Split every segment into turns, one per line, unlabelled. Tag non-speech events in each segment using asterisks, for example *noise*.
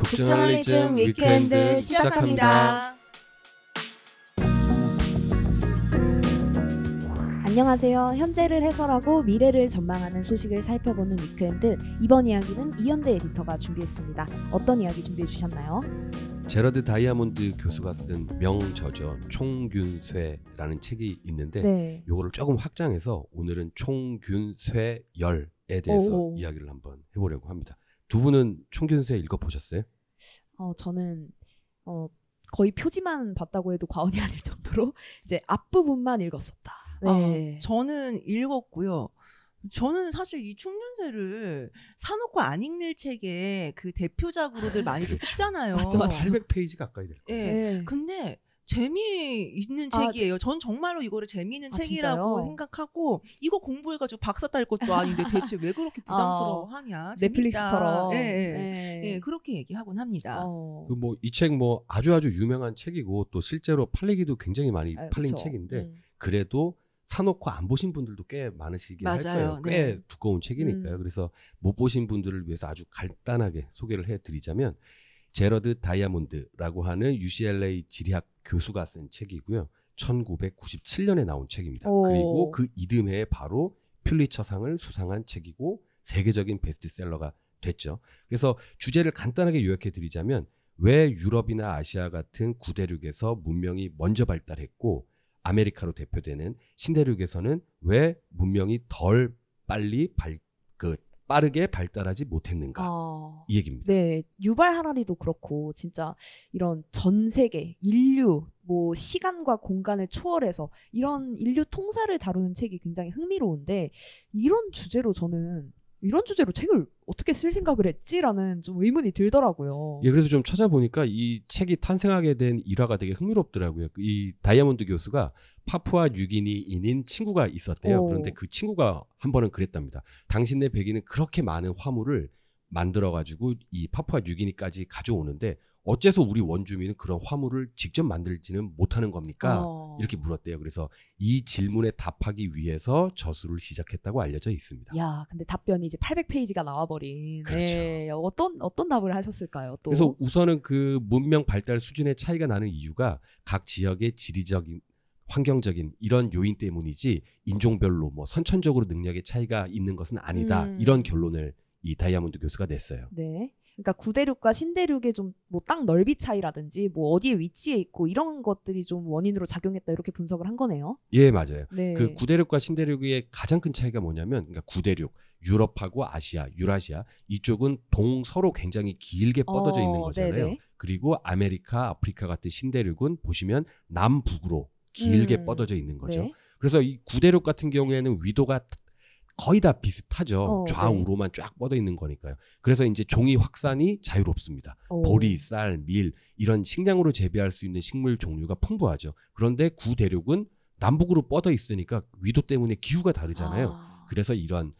북저널리즘 위크엔드 시작합니다.
안녕하세요. 현재를 해설하고 미래를 전망하는 소식을 살펴보는 위크엔드. 이번 이야기는 이현대 에디터가 준비했습니다. 어떤 이야기 준비해 주셨나요?
제러드 다이아몬드 교수가 쓴 명저저 총균쇠라는 책이 있는데
네.
요거를 조금 확장해서 오늘은 총균쇠열에 대해서
오.
이야기를 한번 해보려고 합니다. 두 분은 총균쇠 읽어보셨어요?
어, 저는 어, 거의 표지만 봤다고 해도 과언이 *laughs* 아닐 정도로 이제 앞부분만 읽었었다. 네.
아, 저는 읽었고요. 저는 사실 이 총륜세를 사놓고 안 읽는 책의 그 대표작으로들 많이
그렇죠.
맞아.
700페이지 가까이 될 거예요.
예.
네.
근데 재미있는
아,
책이에요. 전 정말로 이거를 재미있는
아,
책이라고
진짜요?
생각하고 이거 공부해가지고 박사 딸 것도 아닌데 대체 왜 그렇게 부담스러워하냐? 재밌다.
넷플릭스처럼.
예, 예.
네.
예, 그렇게 얘기하곤 합니다.
어.
그뭐 이 책 뭐 아주 아주 유명한 책이고 또 실제로 팔리기도 굉장히 많이
아,
팔린
그쵸.
책인데
음.
그래도 사놓고 안 보신 분들도 꽤 많으시긴 할
맞아요.
거예요. 꽤
네.
두꺼운 책이니까요.
음.
그래서 못 보신 분들을 위해서 아주 간단하게 소개를 해드리자면 제러드 다이아몬드라고 하는 UCLA 지리학 교수가 쓴 책이고요. 1997년에 나온 책입니다.
오.
그리고 그 이듬해에 바로 퓰리처상을 수상한 책이고 세계적인 베스트셀러가 됐죠. 그래서 주제를 간단하게 요약해 드리자면 왜 유럽이나 아시아 같은 구대륙에서 문명이 먼저 발달했고 아메리카로 대표되는 신대륙에서는 왜 문명이 덜 빨리 발, 그 빠르게 발달하지 못했는가
아.
이 얘기입니다.
네, 유발 하라리도 그렇고 진짜 이런 전 세계 인류 뭐 시간과 공간을 초월해서 이런 인류 통사를 다루는 책이 굉장히 흥미로운데 이런 주제로 저는 이런 주제로 책을 어떻게 쓸 생각을 했지라는 좀 의문이 들더라고요.
예, 그래서 좀 찾아보니까 이 책이 탄생하게 된 일화가 되게 흥미롭더라고요. 그이 다이아몬드 교수가 파푸아 뉴기니인인 친구가 있었대요.
오.
그런데 그 친구가 한 번은 그랬답니다. 당신네 백인은 그렇게 많은 화물을 만들어 가지고 이 파푸아 뉴기니까지 가져오는데 어째서 우리 원주민은 그런 화물을 직접 만들지는 못하는 겁니까?
어.
이렇게 물었대요. 그래서 이 질문에 답하기 위해서 저술을 시작했다고 알려져 있습니다.
야, 근데 답변이 이제 800페이지가 나와버린.
그렇죠.
네, 어떤 어떤 답을 하셨을까요? 또.
그래서 우선은 그 문명 발달 수준의 차이가 나는 이유가 각 지역의 지리적인 환경적인 이런 요인 때문이지 인종별로 뭐 선천적으로 능력의 차이가 있는 것은 아니다.
음.
이런 결론을 이 다이아몬드 교수가 냈어요.
네. 그러니까 구대륙과 신대륙의 좀 뭐 땅 넓이 차이라든지 뭐 어디에 위치해 있고 이런 것들이 좀 원인으로 작용했다 이렇게 분석을 한 거네요.
예, 맞아요.
네.
그 구대륙과 신대륙의 가장 큰 차이가 뭐냐면 그러니까 구대륙 유럽하고 아시아, 유라시아 이쪽은 동서로 굉장히 길게 뻗어져
어,
있는 거잖아요.
네네.
그리고 아메리카, 아프리카 같은 신대륙은 보시면 남북으로 길게
음,
뻗어져 있는 거죠.
네.
그래서 이 구대륙 같은 경우에는 위도가 거의 다 비슷하죠.
어,
좌우로만 쫙 뻗어 있는 거니까요. 그래서 이제 종이 확산이 자유롭습니다.
오.
보리, 쌀, 밀 이런 식량으로 재배할 수 있는 식물 종류가 풍부하죠. 그런데 구대륙은 남북으로 뻗어 있으니까 위도 때문에 기후가 다르잖아요.
아.
그래서 이런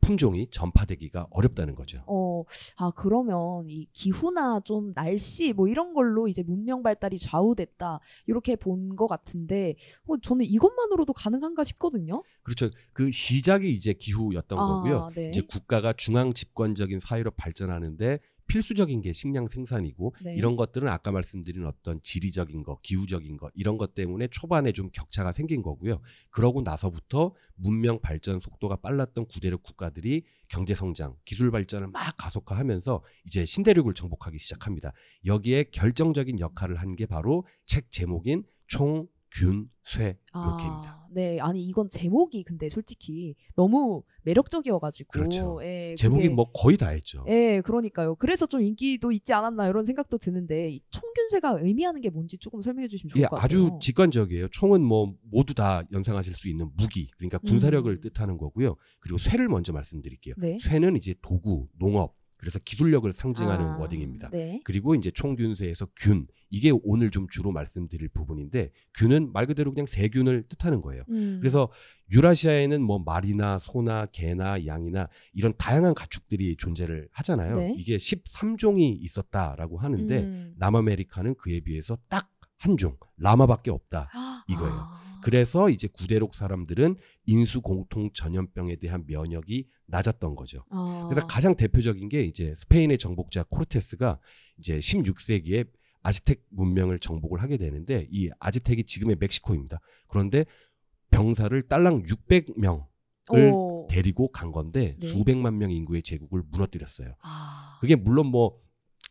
품종이 전파되기가 어렵다는 거죠.
어, 아, 그러면 이 기후나 좀 날씨 뭐 이런 걸로 이제 문명 발달이 좌우됐다. 이렇게 본 것 같은데, 어, 저는 이것만으로도 가능한가 싶거든요.
그렇죠. 그 시작이 이제 기후였던
아,
거고요.
네.
이제 국가가 중앙 집권적인 사회로 발전하는데 필수적인 게 식량 생산이고
네.
이런 것들은 아까 말씀드린 어떤 지리적인 거, 기후적인 거 이런 것 때문에 초반에 좀 격차가 생긴 거고요. 그러고 나서부터 문명 발전 속도가 빨랐던 구대륙 국가들이 경제 성장, 기술 발전을 막 가속화하면서 이제 신대륙을 정복하기 시작합니다. 여기에 결정적인 역할을 한 게 바로 책 제목인 총 균쇠 이렇게입니다.
아, 네. 아니, 이건 제목이 근데 솔직히 너무 매력적이어가지고.
그렇죠.
예,
제목이
그게-
뭐 거의 다 했죠.
예, 그러니까요. 그래서 좀 인기도 있지 않았나 이런 생각도 드는데 이 총균쇠가 의미하는 게 뭔지 조금 설명해 주시면 좋을
예,
것 같아요.
아주 직관적이에요. 총은 뭐 모두 다 연상하실 수 있는 무기, 그러니까 군사력을
음.
뜻하는 거고요. 그리고 쇠를 먼저 말씀드릴게요.
네.
쇠는 이제 도구, 농업, 그래서 기술력을 상징하는
아,
워딩입니다.
네.
그리고 이제 총균쇠에서 균, 이게 오늘 좀 주로 말씀드릴 부분인데 균은 말 그대로 그냥 세균을 뜻하는 거예요.
음.
그래서 유라시아에는 뭐 말이나 소나 개나 양이나 이런 다양한 가축들이 존재를 하잖아요.
네.
이게 13종이 있었다라고 하는데
음.
남아메리카는 그에 비해서 딱 한 종, 라마밖에 없다.
아,
이거예요.
아.
그래서 이제 구대록 사람들은 인수 공통 전염병에 대한 면역이 낮았던 거죠.
아.
그래서 가장 대표적인 게 이제 스페인의 정복자 코르테스가 이제 16세기에 아즈텍 문명을 정복을 하게 되는데 이 아즈텍이 지금의 멕시코입니다. 그런데 병사를 딸랑 600명을
어.
데리고 간 건데
네.
수백만 명 인구의 제국을 무너뜨렸어요.
아.
그게 물론 뭐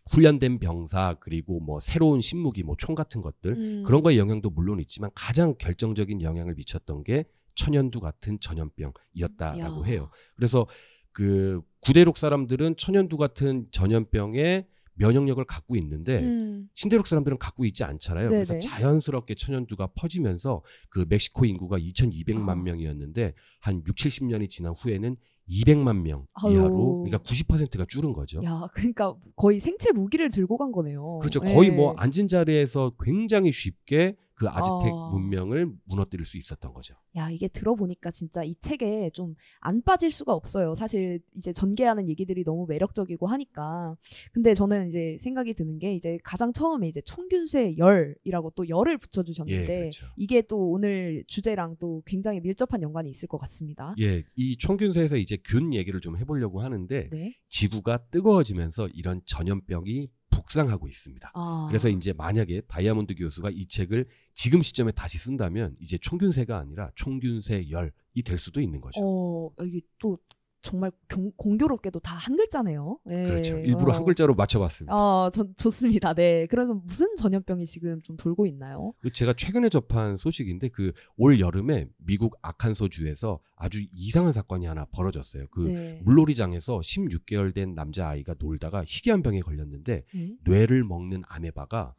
훈련된 병사 그리고 뭐 새로운 신무기 뭐 총 같은 것들
음.
그런 거의 영향도 물론 있지만 가장 결정적인 영향을 미쳤던 게 천연두 같은 전염병이었다라고
야.
해요. 그래서 그 구대록 사람들은 천연두 같은 전염병에 면역력을 갖고 있는데
음.
신대륙 사람들은 갖고 있지 않잖아요. 그래서
네네.
자연스럽게 천연두가 퍼지면서 그 멕시코 인구가 2,200만
아.
명이었는데 한 6, 70년이 지난 후에는 200만 명
아유.
이하로 그러니까 90%가 줄은 거죠.
야, 그러니까 거의 생체 무기를 들고 간 거네요.
그렇죠.
예.
거의 뭐 앉은 자리에서 굉장히 쉽게 그 아즈텍
아.
문명을 무너뜨릴 수 있었던 거죠.
야, 이게 들어보니까 진짜 이 책에 좀 안 빠질 수가 없어요. 사실 이제 전개하는 얘기들이 너무 매력적이고 하니까. 근데 저는 이제 생각이 드는 게 이제 가장 처음에 이제 총균세 열이라고 또 열을 붙여주셨는데
예, 그렇죠.
이게 또 오늘 주제랑 또 굉장히 밀접한 연관이 있을 것 같습니다.
예, 이 총균세에서 이제 균 얘기를 좀 해보려고 하는데
네.
지구가 뜨거워지면서 이런 전염병이 북상하고 있습니다.
아.
그래서 이제 만약에 다이아몬드 교수가 이 책을 지금 시점에 다시 쓴다면 이제 총균세가 아니라 총균세 열이 될 수도 있는 거죠.
어, 이게 또 정말 공, 공교롭게도 다 한 글자네요. 예.
그렇죠. 일부러
어.
한 글자로 맞춰봤습니다.
아, 전 좋습니다. 네. 그래서 무슨 전염병이 지금 좀 돌고 있나요?
그 제가 최근에 접한 소식인데 그 올 여름에 미국 아칸소주에서 아주 이상한 사건이 하나 벌어졌어요. 그
네.
물놀이장에서 16개월 된 남자 아이가 놀다가 희귀한 병에 걸렸는데
네.
뇌를 먹는 아메바가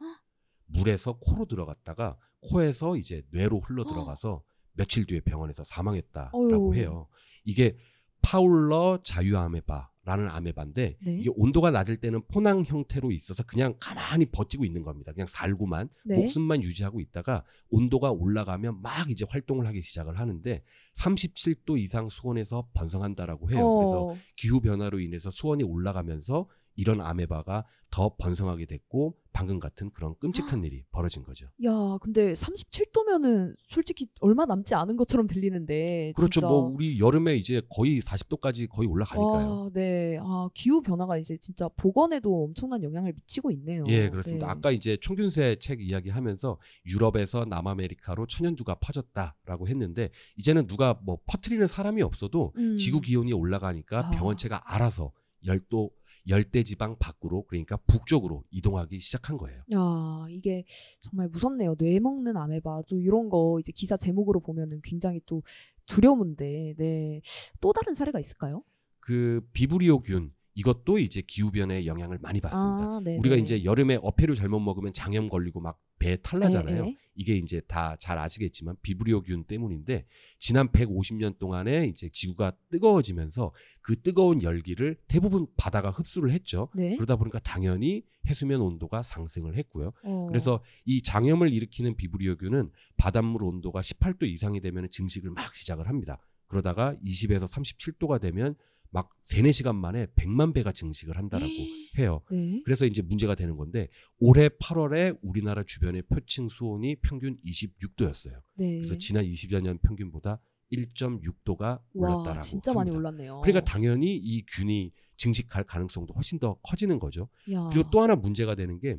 물에서 코로 들어갔다가 코에서 이제 뇌로 흘러 들어가서 며칠 뒤에 병원에서 사망했다라고
어휴.
해요. 이게 파울러 자유 아메바라는 아메바인데
네.
이게 온도가 낮을 때는 포낭 형태로 있어서 그냥 가만히 버티고 있는 겁니다. 그냥 살고만
네.
목숨만 유지하고 있다가 온도가 올라가면 막 이제 활동을 하기 시작을 하는데 37도 이상 수온에서 번성한다라고 해요. 그래서
어,
기후 변화로 인해서 수온이 올라가면서 이런 아메바가 더 번성하게 됐고 방금 같은 그런 끔찍한 일이 벌어진 거죠.
야, 근데 37도면은 솔직히 얼마 남지 않은 것처럼 들리는데.
그렇죠.
진짜.
뭐 우리 여름에 이제 거의 40도까지 거의 올라가니까요.
아, 네. 아, 기후 변화가 이제 진짜 보건에도 엄청난 영향을 미치고 있네요.
예, 그렇습니다.
네.
아까 이제 총균세 책 이야기하면서 유럽에서 남아메리카로 천연두가 퍼졌다라고 했는데 이제는 누가 뭐 퍼트리는 사람이 없어도
음.
지구 기온이 올라가니까
아.
병원체가 알아서 열도 열대 지방 밖으로 그러니까 북쪽으로 이동하기 시작한 거예요.
야, 이게 정말 무섭네요. 뇌 먹는 아메바. 또 이런 거 이제 기사 제목으로 보면은 굉장히 또 두려운데. 네. 또 다른 사례가 있을까요?
그 비브리오균 이것도 이제 기후 변화에 영향을 많이 받습니다.
아, 네.
우리가 이제 여름에 어패류 잘못 먹으면 장염 걸리고 막 배에 탈나잖아요.
에, 에.
이게 이제 다 잘 아시겠지만 비브리오균 때문인데 지난 150년 동안에 이제 지구가 뜨거워지면서 그 뜨거운 열기를 대부분 바다가 흡수를 했죠.
네.
그러다 보니까 당연히 해수면 온도가 상승을 했고요.
어.
그래서 이 장염을 일으키는 비브리오균은 바닷물 온도가 18도 이상이 되면 증식을 막 시작을 합니다. 그러다가 20에서 37도가 되면 막 3, 4시간 만에 100만 배가 증식을 한다라고 해요.
네.
그래서 이제 문제가 되는 건데 올해 8월에 우리나라 주변의 표층 수온이 평균 26도였어요.
네.
그래서 지난 20여 년 평균보다 1.6도가 올랐다라고
와, 진짜 많이
합니다.
올랐네요.
그러니까 당연히 이 균이 증식할 가능성도 훨씬 더 커지는 거죠.
야.
그리고 또 하나 문제가 되는 게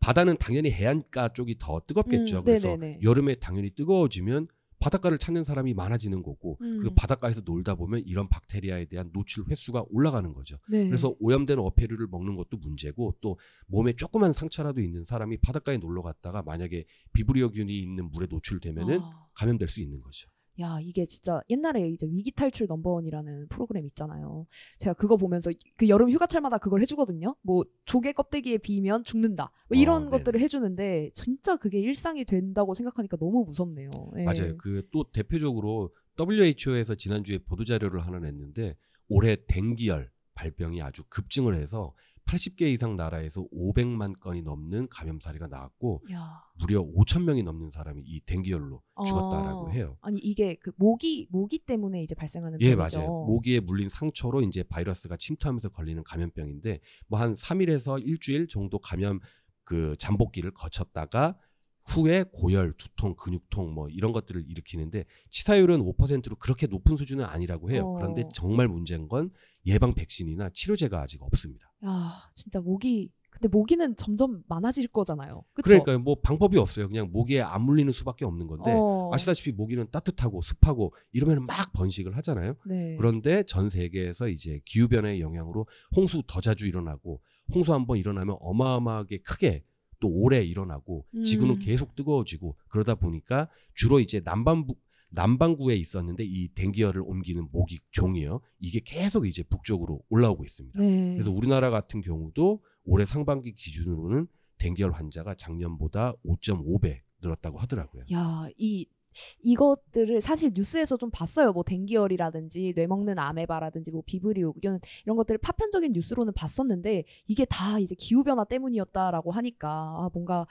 바다는 당연히 해안가 쪽이 더 뜨겁겠죠.
음,
그래서
네네네.
여름에 당연히 뜨거워지면 바닷가를 찾는 사람이 많아지는 거고
음.
그리고 바닷가에서 놀다 보면 이런 박테리아에 대한 노출 횟수가 올라가는 거죠.
네.
그래서 오염된 어패류를 먹는 것도 문제고 또 몸에 조그만 상처라도 있는 사람이 바닷가에 놀러 갔다가 만약에 비브리오균이 있는 물에 노출되면은
아.
감염될 수 있는 거죠.
야, 이게 진짜 옛날에 이제 위기 탈출 넘버원이라는 프로그램 있잖아요. 제가 그거 보면서 그 여름 휴가철마다 그걸 해주거든요. 뭐 조개 껍데기에 비면 죽는다. 뭐 이런
어,
것들을 해주는데 진짜 그게 일상이 된다고 생각하니까 너무 무섭네요. 예.
맞아요. 그 또 대표적으로 WHO에서 지난주에 보도 자료를 하나 냈는데 올해 댕기열 발병이 아주 급증을 해서 80개 이상 나라에서 500만 건이 넘는 감염 사례가 나왔고
야.
무려 5천 명이 넘는 사람이 이 댕기열로
어.
죽었다라고 해요.
아니 이게 그 모기 모기 때문에 이제 발생하는
예,
병이죠.
맞아요. 모기에 물린 상처로 이제 바이러스가 침투하면서 걸리는 감염병인데 뭐 한 3일에서 일주일 정도 감염 그 잠복기를 거쳤다가 후에 고열, 두통, 근육통 뭐 이런 것들을 일으키는데 치사율은 5%로 그렇게 높은 수준은 아니라고 해요.
어.
그런데 정말 문제인 건 예방 백신이나 치료제가 아직 없습니다.
야, 진짜 모기. 근데 모기는 점점 많아질 거잖아요. 그쵸?
그러니까 뭐 방법이 없어요. 그냥 모기에 안 물리는 수밖에 없는 건데
어,
아시다시피 모기는 따뜻하고 습하고 이러면 막 번식을 하잖아요.
네.
그런데 전 세계에서 이제 기후 변화의 영향으로 홍수 더 자주 일어나고 홍수 한 번 일어나면 어마어마하게 크게 또 오래 일어나고 지구는
음.
계속 뜨거워지고 그러다 보니까 주로 이제 남반부 남반구에 있었는데 이 댕기열을 옮기는 모기 종이요. 이게 계속 이제 북쪽으로 올라오고 있습니다.
네.
그래서 우리나라 같은 경우도 올해 상반기 기준으로는 댕기열 환자가 작년보다 5.5배 늘었다고 하더라고요.
야, 이 이것들을 사실 뉴스에서 좀 봤어요. 뭐 댕기열이라든지 뇌먹는 아메바라든지 뭐 비브리오 이런 이런 것들을 파편적인 뉴스로는 봤었는데 이게 다 이제 기후 변화 때문이었다라고 하니까 아, 뭔가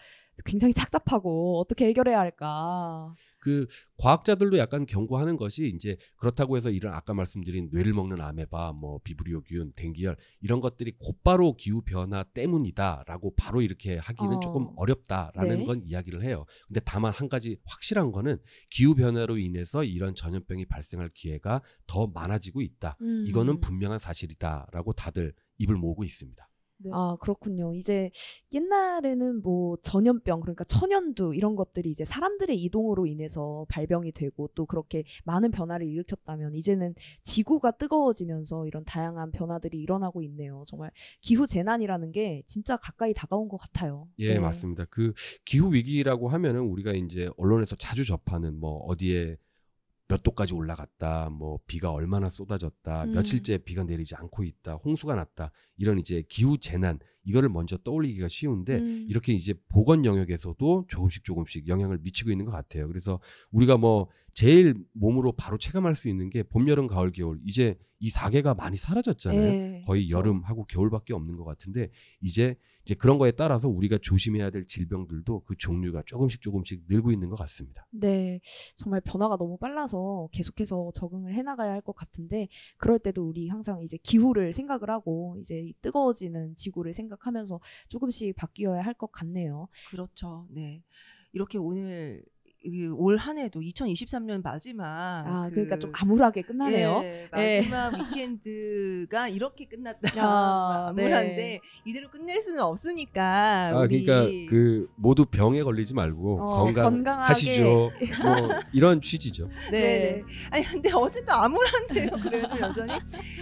굉장히 착잡하고 어떻게 해결해야 할까.
그 과학자들도 약간 경고하는 것이 이제 그렇다고 해서 이런 아까 말씀드린 뇌를 먹는 아메바, 뭐 비브리오균, 댕기열 이런 것들이 곧바로 기후 변화 때문이다라고 바로 이렇게 하기는
어.
조금 어렵다라는
네.
건 이야기를 해요. 근데 다만 한 가지 확실한 거는 기후 변화로 인해서 이런 전염병이 발생할 기회가 더 많아지고 있다.
음.
이거는 분명한 사실이다라고 다들 입을 모으고 있습니다.
아 그렇군요. 이제 옛날에는 뭐 전염병 그러니까 천연두 이런 것들이 이제 사람들의 이동으로 인해서 발병이 되고 또 그렇게 많은 변화를 일으켰다면 이제는 지구가 뜨거워지면서 이런 다양한 변화들이 일어나고 있네요. 정말 기후 재난이라는 게 진짜 가까이 다가온 것 같아요.
예,
네.
맞습니다. 그 기후 위기라고 하면은 우리가 이제 언론에서 자주 접하는 뭐 어디에 몇 도까지 올라갔다, 뭐 비가 얼마나 쏟아졌다,
음.
며칠째 비가 내리지 않고 있다, 홍수가 났다 이런 이제 기후 재난 이거를 먼저 떠올리기가 쉬운데
음.
이렇게 이제 보건 영역에서도 조금씩 조금씩 영향을 미치고 있는 것 같아요. 그래서 우리가 뭐 제일 몸으로 바로 체감할 수 있는 게 봄, 여름, 가을, 겨울 이제 이 4개가 많이 사라졌잖아요.
예,
거의
그쵸.
여름하고 겨울밖에 없는 것 같은데 이제 이제 그런 거에 따라서 우리가 조심해야 될 질병들도 그 종류가 조금씩 조금씩 늘고 있는 것 같습니다.
네, 정말 변화가 너무 빨라서 계속해서 적응을 해나가야 할 것 같은데 그럴 때도 우리 항상 이제 기후를 생각을 하고 이제 이 뜨거워지는 지구를 생각 하면서 조금씩 바뀌어야 할 것 같네요.
그렇죠. 네. 이렇게 오늘 올 한 해도 2023년 마지막
아,
그-
그러니까 좀 암울하게 끝나네요.
예,
예.
마지막 위켄드가 이렇게 끝났다.
야, *laughs*
암울한데
네.
이대로 끝낼 수는 없으니까
아
우리
그러니까 그 모두 병에 걸리지 말고
어,
건강. 하시죠. *laughs* 뭐 이런 취지죠.
네.
네네. 아니 근데 어쨌든 암울한데요. 그래도 여전히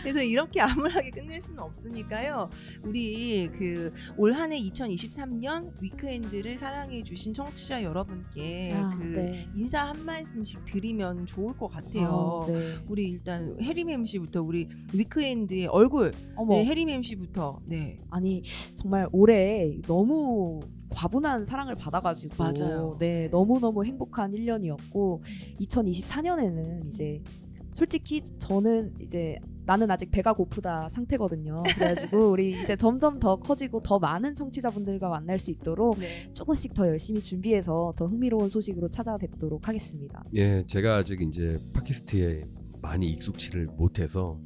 그래서 이렇게 암울하게 끝낼 수는 없으니까요. 우리 그 올 한해 2023년 위크엔드를 사랑해 주신 청취자 여러분께
아,
그
네.
인사 한 말씀씩 드리면 좋을 것 같아요.
어, 네.
우리 일단 해리맴 씨부터 우리 위크엔드의 얼굴
어머,
네, 해리맴 씨부터 네.
아니 정말 올해 너무 과분한 사랑을 받아가지고
맞아요.
네 너무 너무 행복한 1년이었고 2024년에는 이제 솔직히 저는 이제 나는 아직 배가 고프다 상태거든요. 그래가지고 *laughs* 우리 이제 점점 더 커지고 더 많은 청취자분들과 만날 수 있도록
네.
조금씩 더 열심히 준비해서 더 흥미로운 소식으로 찾아뵙도록 하겠습니다.
예, 제가 아직 이제 팟캐스트에 많이 익숙치를 못해서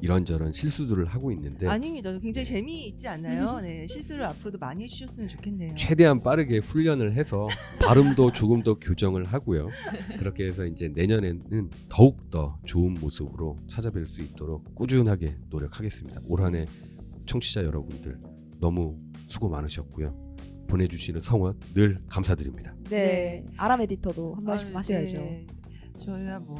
이런저런 실수들을 하고 있는데
아닙니다. 굉장히 재미있지 않나요? 네. 실수를 앞으로도 많이 해주셨으면 좋겠네요.
최대한 빠르게 훈련을 해서 발음도 조금 더 교정을 하고요. 그렇게 해서 이제 내년에는 더욱 더 좋은 모습으로 찾아뵐 수 있도록 꾸준하게 노력하겠습니다. 올 한해 청취자 여러분들 너무 수고 많으셨고요. 보내주시는 성원 늘 감사드립니다.
네,
네.
아람 에디터도 한 말씀 하셔야죠.
네. 저희야 뭐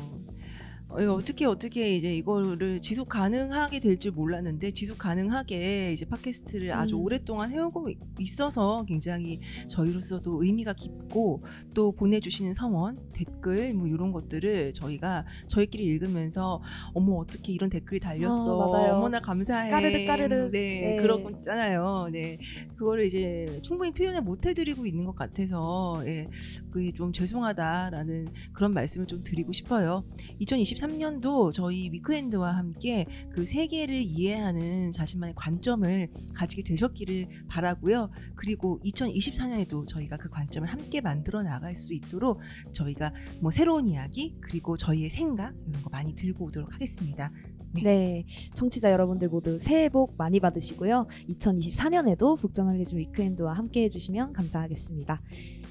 어, 이거 어떻게 어떻게 이제 이거를 지속 가능하게 될 줄 몰랐는데 지속 가능하게 이제 팟캐스트를 아주
음.
오랫동안 해오고 있어서 굉장히 저희로서도 의미가 깊고 또 보내주시는 성원 댓글 뭐 이런 것들을 저희가 저희끼리 읽으면서 어머 어떻게 이런 댓글이 달렸어
아, 맞아요.
어머나 감사해
까르르 까르르.
네,
네.
그런 거 있잖아요 네 그거를 이제 충분히 표현을 못 해드리고 있는 것 같아서 예, 그게 좀 죄송하다라는 그런 말씀을 좀 드리고 싶어요. 2023년도 저희 위크엔드와 함께 그 세계를 이해하는 자신만의 관점을 가지게 되셨기를 바라고요. 그리고 2024년에도 저희가 그 관점을 함께 만들어 나갈 수 있도록 저희가 뭐 새로운 이야기 그리고 저희의 생각 이런 거 많이 들고 오도록 하겠습니다.
네, 청취자 여러분들 모두 새해 복 많이 받으시고요. 2024년에도 북저널리즘 위크엔드와 함께 해주시면 감사하겠습니다.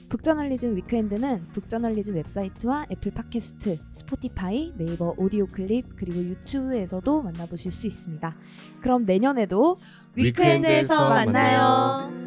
북저널리즘 위크엔드는 북저널리즘 웹사이트와 애플 팟캐스트, 스포티파이, 네이버 오디오 클립 그리고 유튜브에서도 만나보실 수 있습니다. 그럼 내년에도
위크엔드에서
위크엔드에서 만나요.